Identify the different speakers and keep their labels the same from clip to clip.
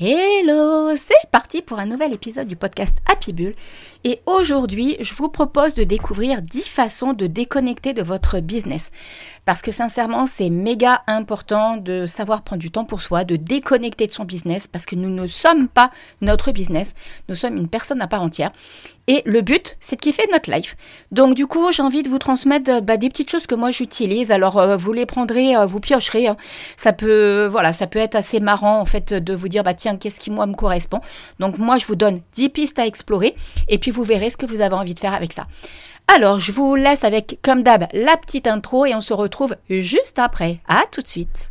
Speaker 1: Hello, c'est parti pour un nouvel épisode du podcast Happy Bull. Et aujourd'hui, je vous propose de découvrir 10 façons de déconnecter de votre business. Parce que sincèrement, c'est méga important de savoir prendre du temps pour soi, de déconnecter de son business, parce que nous ne sommes pas notre business, nous sommes une personne à part entière. Et le but, c'est de kiffer notre life. Donc du coup, j'ai envie de vous transmettre bah, des petites choses que moi j'utilise. Alors euh, vous les prendrez, euh, vous piocherez. Hein. Ça peut, voilà, ça peut être assez marrant en fait de vous dire bah tiens, qu'est-ce qui moi me correspond. Donc moi, je vous donne 10 pistes à explorer, et puis vous verrez ce que vous avez envie de faire avec ça. Alors, je vous laisse avec, comme d'hab, la petite intro et on se retrouve juste après. À tout de suite.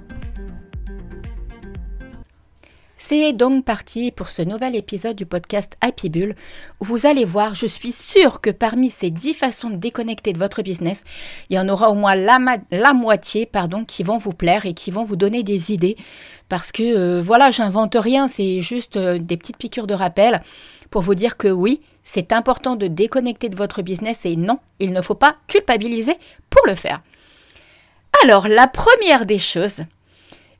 Speaker 1: C'est donc parti pour ce nouvel épisode du podcast Happy Bull vous allez voir, je suis sûre que parmi ces 10 façons de déconnecter de votre business, il y en aura au moins la, la moitié pardon, qui vont vous plaire et qui vont vous donner des idées. Parce que euh, voilà, j'invente rien, c'est juste euh, des petites piqûres de rappel pour vous dire que oui, c'est important de déconnecter de votre business et non, il ne faut pas culpabiliser pour le faire. Alors, la première des choses,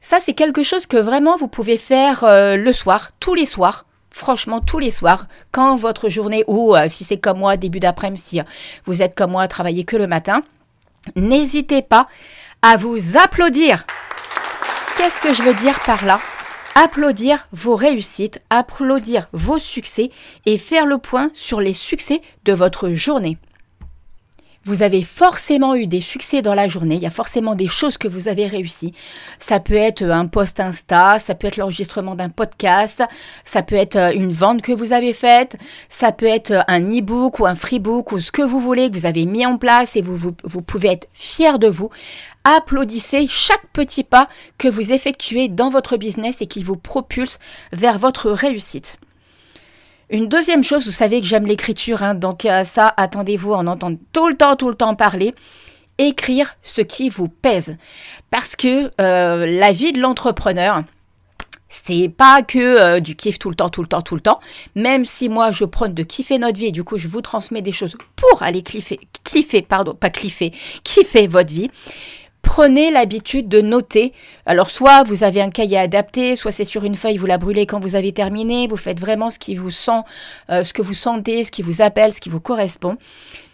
Speaker 1: ça c'est quelque chose que vraiment vous pouvez faire euh, le soir, tous les soirs. Franchement, tous les soirs, quand votre journée, ou euh, si c'est comme moi, début d'après-midi, si euh, vous êtes comme moi à travailler que le matin, n'hésitez pas à vous applaudir. Qu'est-ce que je veux dire par là? Applaudir vos réussites, applaudir vos succès et faire le point sur les succès de votre journée. Vous avez forcément eu des succès dans la journée, il y a forcément des choses que vous avez réussi. Ça peut être un post Insta, ça peut être l'enregistrement d'un podcast, ça peut être euh, une vente que vous avez faite, ça peut être euh, un e-book ou un freebook ou ce que vous voulez que vous avez mis en place et vous, vous, vous pouvez être fier de vous. Applaudissez chaque petit pas que vous effectuez dans votre business et qui vous propulse vers votre réussite. Une deuxième chose, vous savez que j'aime l'écriture, hein, donc euh, ça, attendez-vous en entendre tout le temps, tout le temps parler. Écrire ce qui vous pèse. Parce que euh, la vie de l'entrepreneur, c'est pas que euh, du kiff tout le temps, tout le temps, tout le temps. Même si moi je prône de kiffer notre vie et du coup je vous transmets des choses pour aller kiffer, kiffer, pardon, pas kiffer, kiffer votre vie prenez l'habitude de noter. Alors soit vous avez un cahier adapté, soit c'est sur une feuille, vous la brûlez quand vous avez terminé, vous faites vraiment ce qui vous sent, euh, ce que vous sentez, ce qui vous appelle, ce qui vous correspond.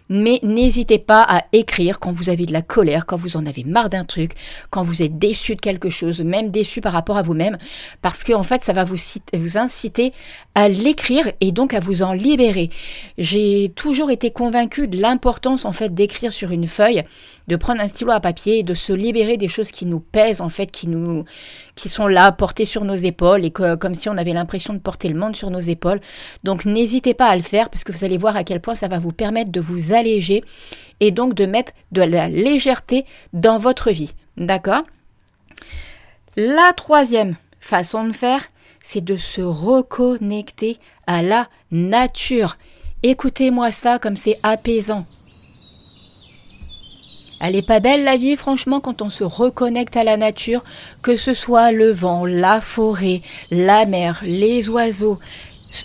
Speaker 1: Mais n'hésitez pas à écrire quand vous avez de la colère, quand vous en avez marre d'un truc, quand vous êtes déçu de quelque chose, même déçu par rapport à vous-même, parce qu'en en fait, ça va vous, vous inciter à l'écrire et donc à vous en libérer. J'ai toujours été convaincue de l'importance en fait d'écrire sur une feuille de prendre un stylo à papier et de se libérer des choses qui nous pèsent, en fait, qui nous, qui sont là, portées sur nos épaules et comme si on avait l'impression de porter le monde sur nos épaules. Donc, n'hésitez pas à le faire parce que vous allez voir à quel point ça va vous permettre de vous et donc de mettre de la légèreté dans votre vie. D'accord? La troisième façon de faire, c'est de se reconnecter à la nature. Écoutez-moi ça comme c'est apaisant. Elle est pas belle la vie, franchement, quand on se reconnecte à la nature, que ce soit le vent, la forêt, la mer, les oiseaux,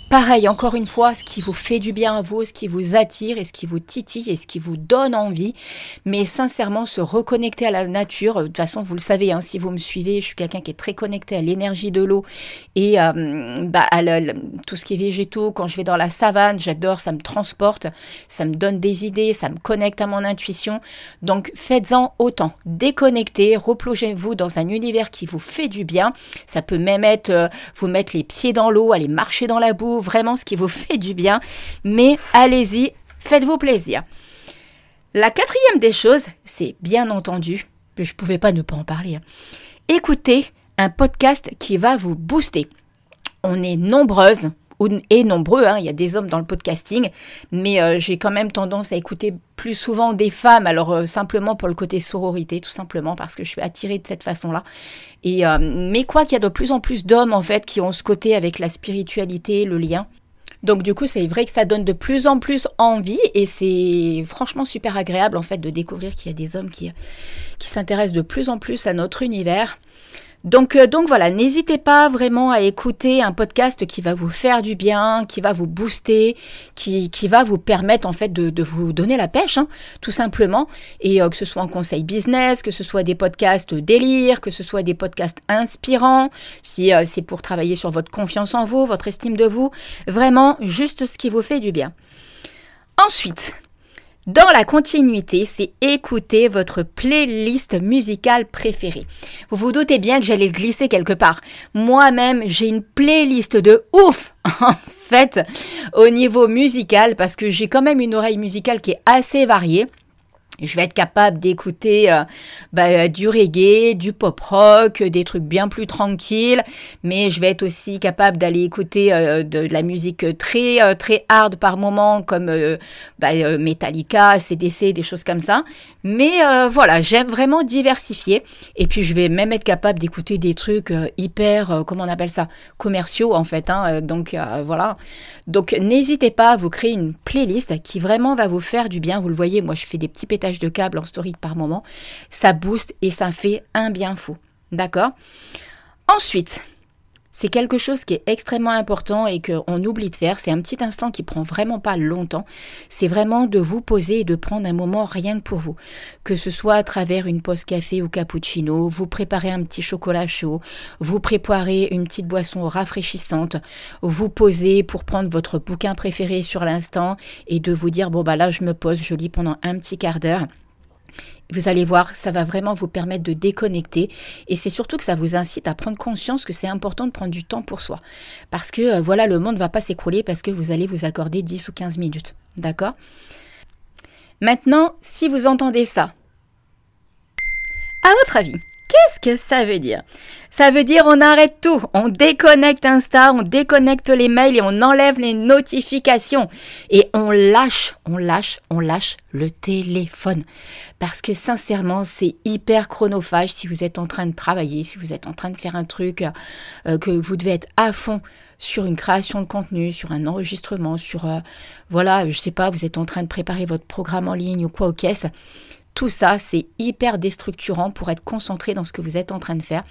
Speaker 1: Pareil, encore une fois, ce qui vous fait du bien à vous, ce qui vous attire et ce qui vous titille et ce qui vous donne envie. Mais sincèrement, se reconnecter à la nature. De toute façon, vous le savez, hein, si vous me suivez, je suis quelqu'un qui est très connecté à l'énergie de l'eau et euh, bah, à tout ce qui est végétaux. Quand je vais dans la savane, j'adore, ça me transporte, ça me donne des idées, ça me connecte à mon intuition. Donc, faites-en autant. Déconnectez, replongez-vous dans un univers qui vous fait du bien. Ça peut même être euh, vous mettre les pieds dans l'eau, aller marcher dans la vraiment ce qui vous fait du bien. Mais allez-y, faites-vous plaisir. La quatrième des choses, c'est bien entendu, je ne pouvais pas ne pas en parler, hein. écoutez un podcast qui va vous booster. On est nombreuses et nombreux, hein, il y a des hommes dans le podcasting, mais euh, j'ai quand même tendance à écouter plus souvent des femmes, alors euh, simplement pour le côté sororité, tout simplement parce que je suis attirée de cette façon-là. Et euh, mais quoi qu'il y a de plus en plus d'hommes en fait qui ont ce côté avec la spiritualité, le lien. Donc du coup, c'est vrai que ça donne de plus en plus envie et c'est franchement super agréable en fait de découvrir qu'il y a des hommes qui, qui s'intéressent de plus en plus à notre univers. Donc, euh, donc voilà, n'hésitez pas vraiment à écouter un podcast qui va vous faire du bien, qui va vous booster, qui, va vous permettre en fait de, de vous donner la pêche, hein, tout simplement. Et euh, que ce soit en conseil business, que ce soit des podcasts délire, que ce soit des podcasts inspirants, si euh, c'est pour travailler sur votre confiance en vous, votre estime de vous, vraiment juste ce qui vous fait du bien. Ensuite, dans la continuité, c'est écouter votre playlist musicale préférée. Vous vous doutez bien que j'allais le glisser quelque part. Moi-même, j'ai une playlist de ouf en fait au niveau musical parce que j'ai quand même une oreille musicale qui est assez variée je vais être capable d'écouter euh, bah, euh, du reggae, du pop rock, des trucs bien plus tranquilles, mais je vais être aussi capable d'aller écouter euh, de, la musique très très hard par moment, comme bah, Metallica, CDC, des choses comme ça. Mais voilà, j'aime vraiment diversifier. Et puis je vais même être capable d'écouter des trucs hyper, comment on appelle ça, commerciaux en fait. Hein, donc voilà. Donc n'hésitez pas à vous créer une playlist qui vraiment va vous faire du bien. Vous le voyez, moi je fais des petits pétages de câble en story par moment, ça booste et ça fait un bien fou. D'accord? Ensuite, c'est quelque chose qui est extrêmement important et qu'on oublie de faire. C'est un petit instant qui prend vraiment pas longtemps. C'est vraiment de vous poser et de prendre un moment rien que pour vous. Que ce soit à travers une pause café ou cappuccino, vous préparez un petit chocolat chaud, vous préparez une petite boisson rafraîchissante, vous posez pour prendre votre bouquin préféré sur l'instant et de vous dire bon bah là je me pose, je lis pendant un petit quart d'heure. Vous allez voir, ça va vraiment vous permettre de déconnecter et c'est surtout que ça vous incite à prendre conscience que c'est important de prendre du temps pour soi. Parce que euh, voilà, le monde ne va pas s'écrouler parce que vous allez vous accorder 10 ou 15 minutes. D'accord? Maintenant, si vous entendez ça, à votre avis, Qu'est-ce que ça veut dire? Ça veut dire on arrête tout, on déconnecte Insta, on déconnecte les mails et on enlève les notifications et on lâche, on lâche, on lâche le téléphone. Parce que sincèrement, c'est hyper chronophage si vous êtes en train de travailler, si vous êtes en train de faire un truc euh, que vous devez être à fond sur une création de contenu, sur un enregistrement, sur euh, voilà, je sais pas, vous êtes en train de préparer votre programme en ligne ou quoi au caisse. Tout ça, c'est hyper déstructurant pour être concentré dans ce que vous êtes en train de faire.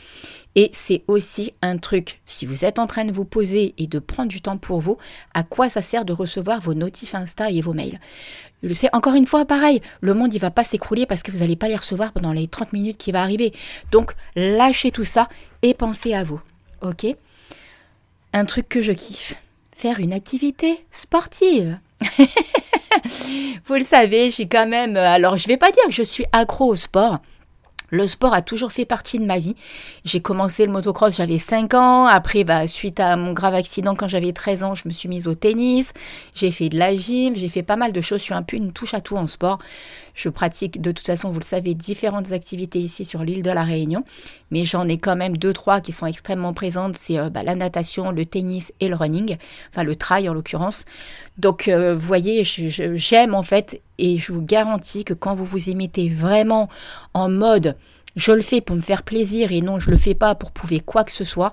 Speaker 1: Et c'est aussi un truc, si vous êtes en train de vous poser et de prendre du temps pour vous, à quoi ça sert de recevoir vos notifs Insta et vos mails? Je sais, encore une fois, pareil, le monde, il va pas s'écrouler parce que vous n'allez pas les recevoir pendant les 30 minutes qui va arriver. Donc, lâchez tout ça et pensez à vous. OK? Un truc que je kiffe, faire une activité sportive. Vous le savez, je suis quand même. Euh, alors, je vais pas dire que je suis accro au sport. Le sport a toujours fait partie de ma vie. J'ai commencé le motocross, j'avais 5 ans. Après, bah, suite à mon grave accident quand j'avais 13 ans, je me suis mise au tennis. J'ai fait de la gym, j'ai fait pas mal de choses. Je suis un peu une touche à tout en sport. Je pratique de toute façon, vous le savez, différentes activités ici sur l'île de la Réunion. Mais j'en ai quand même deux, trois qui sont extrêmement présentes. C'est euh, bah, la natation, le tennis et le running. Enfin, le trail en l'occurrence. Donc, euh, vous voyez, j'aime en fait, et je vous garantis que quand vous vous y mettez vraiment en mode je le fais pour me faire plaisir et non, je le fais pas pour prouver quoi que ce soit,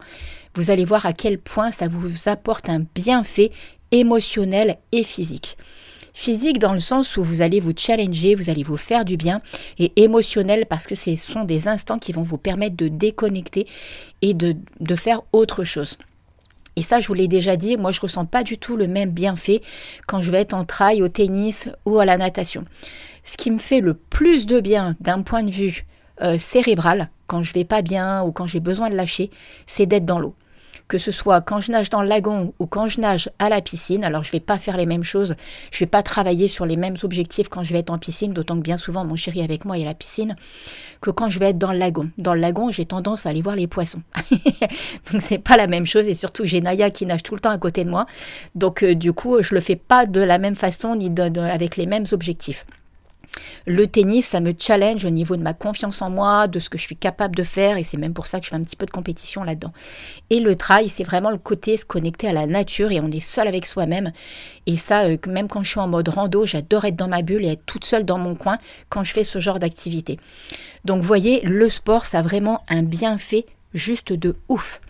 Speaker 1: vous allez voir à quel point ça vous apporte un bienfait émotionnel et physique. Physique dans le sens où vous allez vous challenger, vous allez vous faire du bien, et émotionnel parce que ce sont des instants qui vont vous permettre de déconnecter et de, de faire autre chose. Et ça, je vous l'ai déjà dit, moi je ressens pas du tout le même bienfait quand je vais être en trail, au tennis ou à la natation. Ce qui me fait le plus de bien d'un point de vue euh, cérébral, quand je vais pas bien ou quand j'ai besoin de lâcher, c'est d'être dans l'eau que ce soit quand je nage dans le lagon ou quand je nage à la piscine. Alors je vais pas faire les mêmes choses, je vais pas travailler sur les mêmes objectifs quand je vais être en piscine, d'autant que bien souvent mon chéri avec moi est à la piscine, que quand je vais être dans le lagon. Dans le lagon, j'ai tendance à aller voir les poissons. Donc c'est pas la même chose et surtout j'ai Naya qui nage tout le temps à côté de moi. Donc euh, du coup, je le fais pas de la même façon ni avec les mêmes objectifs. Le tennis, ça me challenge au niveau de ma confiance en moi, de ce que je suis capable de faire, et c'est même pour ça que je fais un petit peu de compétition là-dedans. Et le trail, c'est vraiment le côté se connecter à la nature et on est seul avec soi-même. Et ça, euh, même quand je suis en mode rando, j'adore être dans ma bulle et être toute seule dans mon coin quand je fais ce genre d'activité. Donc, vous voyez, le sport, ça a vraiment un bienfait juste de ouf.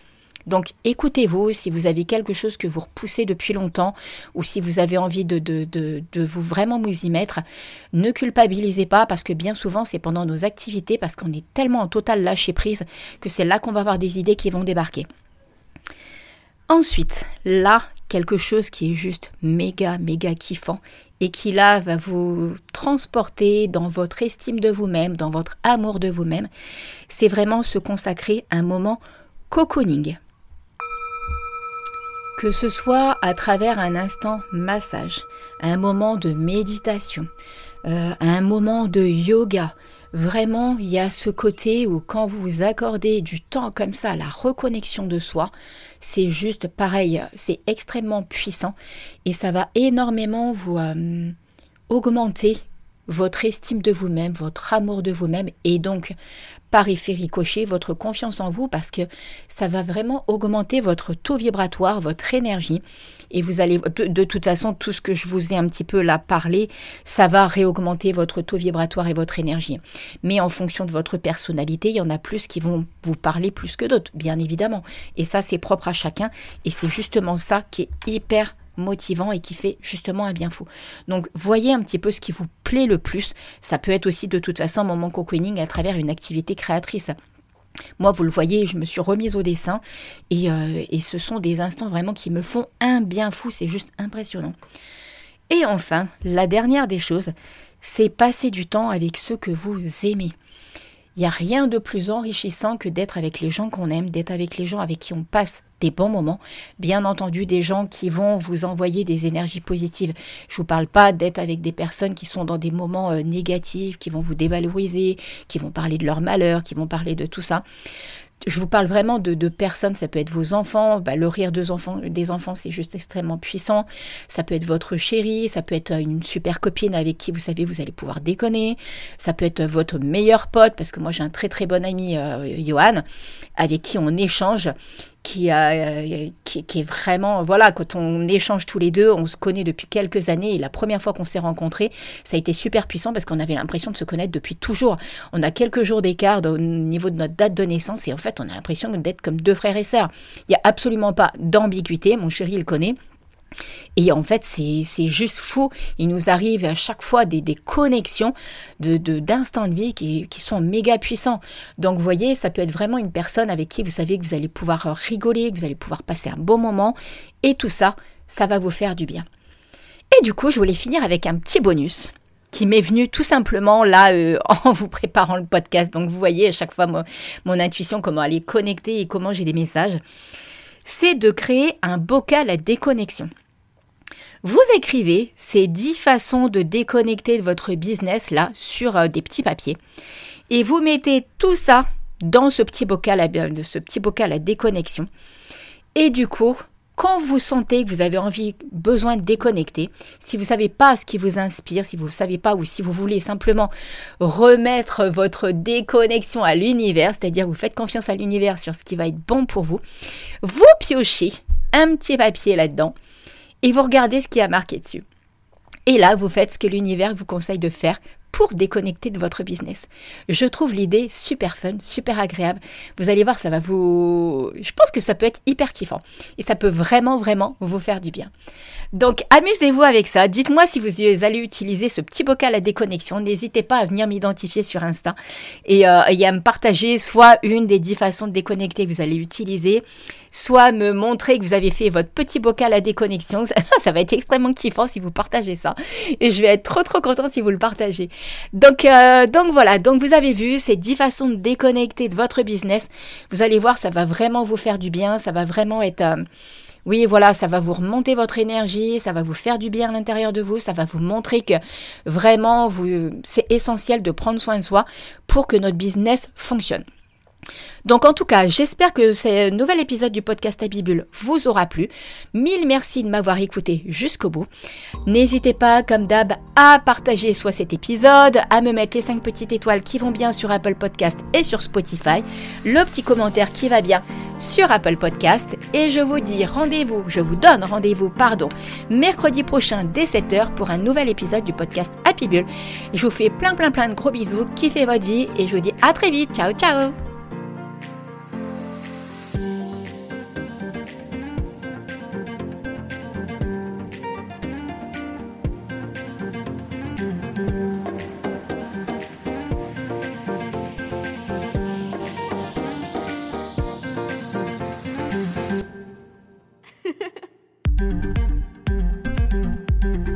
Speaker 1: Donc écoutez-vous si vous avez quelque chose que vous repoussez depuis longtemps ou si vous avez envie de, vous vraiment vous y mettre, ne culpabilisez pas parce que bien souvent c'est pendant nos activités parce qu'on est tellement en total lâcher prise que c'est là qu'on va avoir des idées qui vont débarquer. Ensuite, là, quelque chose qui est juste méga, méga kiffant et qui là va vous transporter dans votre estime de vous-même, dans votre amour de vous-même, c'est vraiment se consacrer un moment cocooning que ce soit à travers un instant massage, un moment de méditation, euh, un moment de yoga. Vraiment, il y a ce côté où quand vous vous accordez du temps comme ça, la reconnexion de soi, c'est juste pareil, c'est extrêmement puissant et ça va énormément vous euh, augmenter votre estime de vous-même, votre amour de vous-même et donc par effet ricochet votre confiance en vous parce que ça va vraiment augmenter votre taux vibratoire, votre énergie et vous allez de, toute façon tout ce que je vous ai un petit peu là parlé, ça va réaugmenter votre taux vibratoire et votre énergie. Mais en fonction de votre personnalité, il y en a plus qui vont vous parler plus que d'autres, bien évidemment. Et ça c'est propre à chacun et c'est justement ça qui est hyper motivant et qui fait justement un bien fou. Donc voyez un petit peu ce qui vous plaît le plus. Ça peut être aussi de toute façon moment cocooning à travers une activité créatrice. Moi, vous le voyez, je me suis remise au dessin et, euh, et ce sont des instants vraiment qui me font un bien fou, c'est juste impressionnant. Et enfin, la dernière des choses, c'est passer du temps avec ceux que vous aimez. Il n'y a rien de plus enrichissant que d'être avec les gens qu'on aime, d'être avec les gens avec qui on passe des bons moments. Bien entendu, des gens qui vont vous envoyer des énergies positives. Je ne vous parle pas d'être avec des personnes qui sont dans des moments euh, négatifs, qui vont vous dévaloriser, qui vont parler de leur malheur, qui vont parler de tout ça je vous parle vraiment de, personnes, ça peut être vos enfants, bah, le rire des enfants, des enfants c'est juste extrêmement puissant, ça peut être votre chérie, ça peut être une super copine avec qui vous savez vous allez pouvoir déconner, ça peut être votre meilleur pote, parce que moi j'ai un très très bon ami, euh, Johan, avec qui on échange, qui, euh, qui, est vraiment, voilà, quand on échange tous les deux, on se connaît depuis quelques années et la première fois qu'on s'est rencontrés, ça a été super puissant parce qu'on avait l'impression de se connaître depuis toujours. On a quelques jours d'écart au niveau de notre date de naissance et en fait, on a l'impression d'être comme deux frères et sœurs. Il n'y a absolument pas d'ambiguïté, mon chéri le connaît. Et en fait, c'est juste fou. Il nous arrive à chaque fois des, connexions d'instants de, de vie qui, sont méga puissants. Donc, vous voyez, ça peut être vraiment une personne avec qui vous savez que vous allez pouvoir rigoler, que vous allez pouvoir passer un bon moment. Et tout ça, ça va vous faire du bien. Et du coup, je voulais finir avec un petit bonus qui m'est venu tout simplement là euh, en vous préparant le podcast. Donc, vous voyez à chaque fois mon, mon intuition, comment aller connecter et comment j'ai des messages c'est de créer un bocal à déconnexion. Vous écrivez ces 10 façons de déconnecter de votre business là sur euh, des petits papiers et vous mettez tout ça dans ce petit bocal à, ce petit bocal à déconnexion. Et du coup, quand vous sentez que vous avez envie, besoin de déconnecter, si vous ne savez pas ce qui vous inspire, si vous ne savez pas ou si vous voulez simplement remettre votre déconnexion à l'univers, c'est-à-dire vous faites confiance à l'univers sur ce qui va être bon pour vous, vous piochez un petit papier là-dedans et vous regardez ce qui a marqué dessus. Et là, vous faites ce que l'univers vous conseille de faire pour déconnecter de votre business. Je trouve l'idée super fun, super agréable. Vous allez voir, ça va vous... Je pense que ça peut être hyper kiffant. Et ça peut vraiment, vraiment vous faire du bien. Donc amusez-vous avec ça. Dites-moi si vous allez utiliser ce petit bocal à déconnexion. N'hésitez pas à venir m'identifier sur Insta et, euh, et, à me partager soit une des dix façons de déconnecter que vous allez utiliser, soit me montrer que vous avez fait votre petit bocal à déconnexion. ça va être extrêmement kiffant si vous partagez ça. Et je vais être trop trop content si vous le partagez. Donc, euh, donc voilà, donc vous avez vu ces dix façons de déconnecter de votre business. Vous allez voir, ça va vraiment vous faire du bien. Ça va vraiment être... Euh, oui, voilà, ça va vous remonter votre énergie, ça va vous faire du bien à l'intérieur de vous, ça va vous montrer que vraiment, c'est essentiel de prendre soin de soi pour que notre business fonctionne. Donc en tout cas, j'espère que ce nouvel épisode du podcast Abibule vous aura plu. Mille merci de m'avoir écouté jusqu'au bout. N'hésitez pas, comme d'hab, à partager soit cet épisode, à me mettre les 5 petites étoiles qui vont bien sur Apple Podcast et sur Spotify, le petit commentaire qui va bien sur Apple Podcast. Et je vous dis rendez-vous, je vous donne rendez-vous, pardon, mercredi prochain dès 7h pour un nouvel épisode du podcast Happy Bull. Je vous fais plein plein plein de gros bisous, kiffez votre vie et je vous dis à très vite. Ciao ciao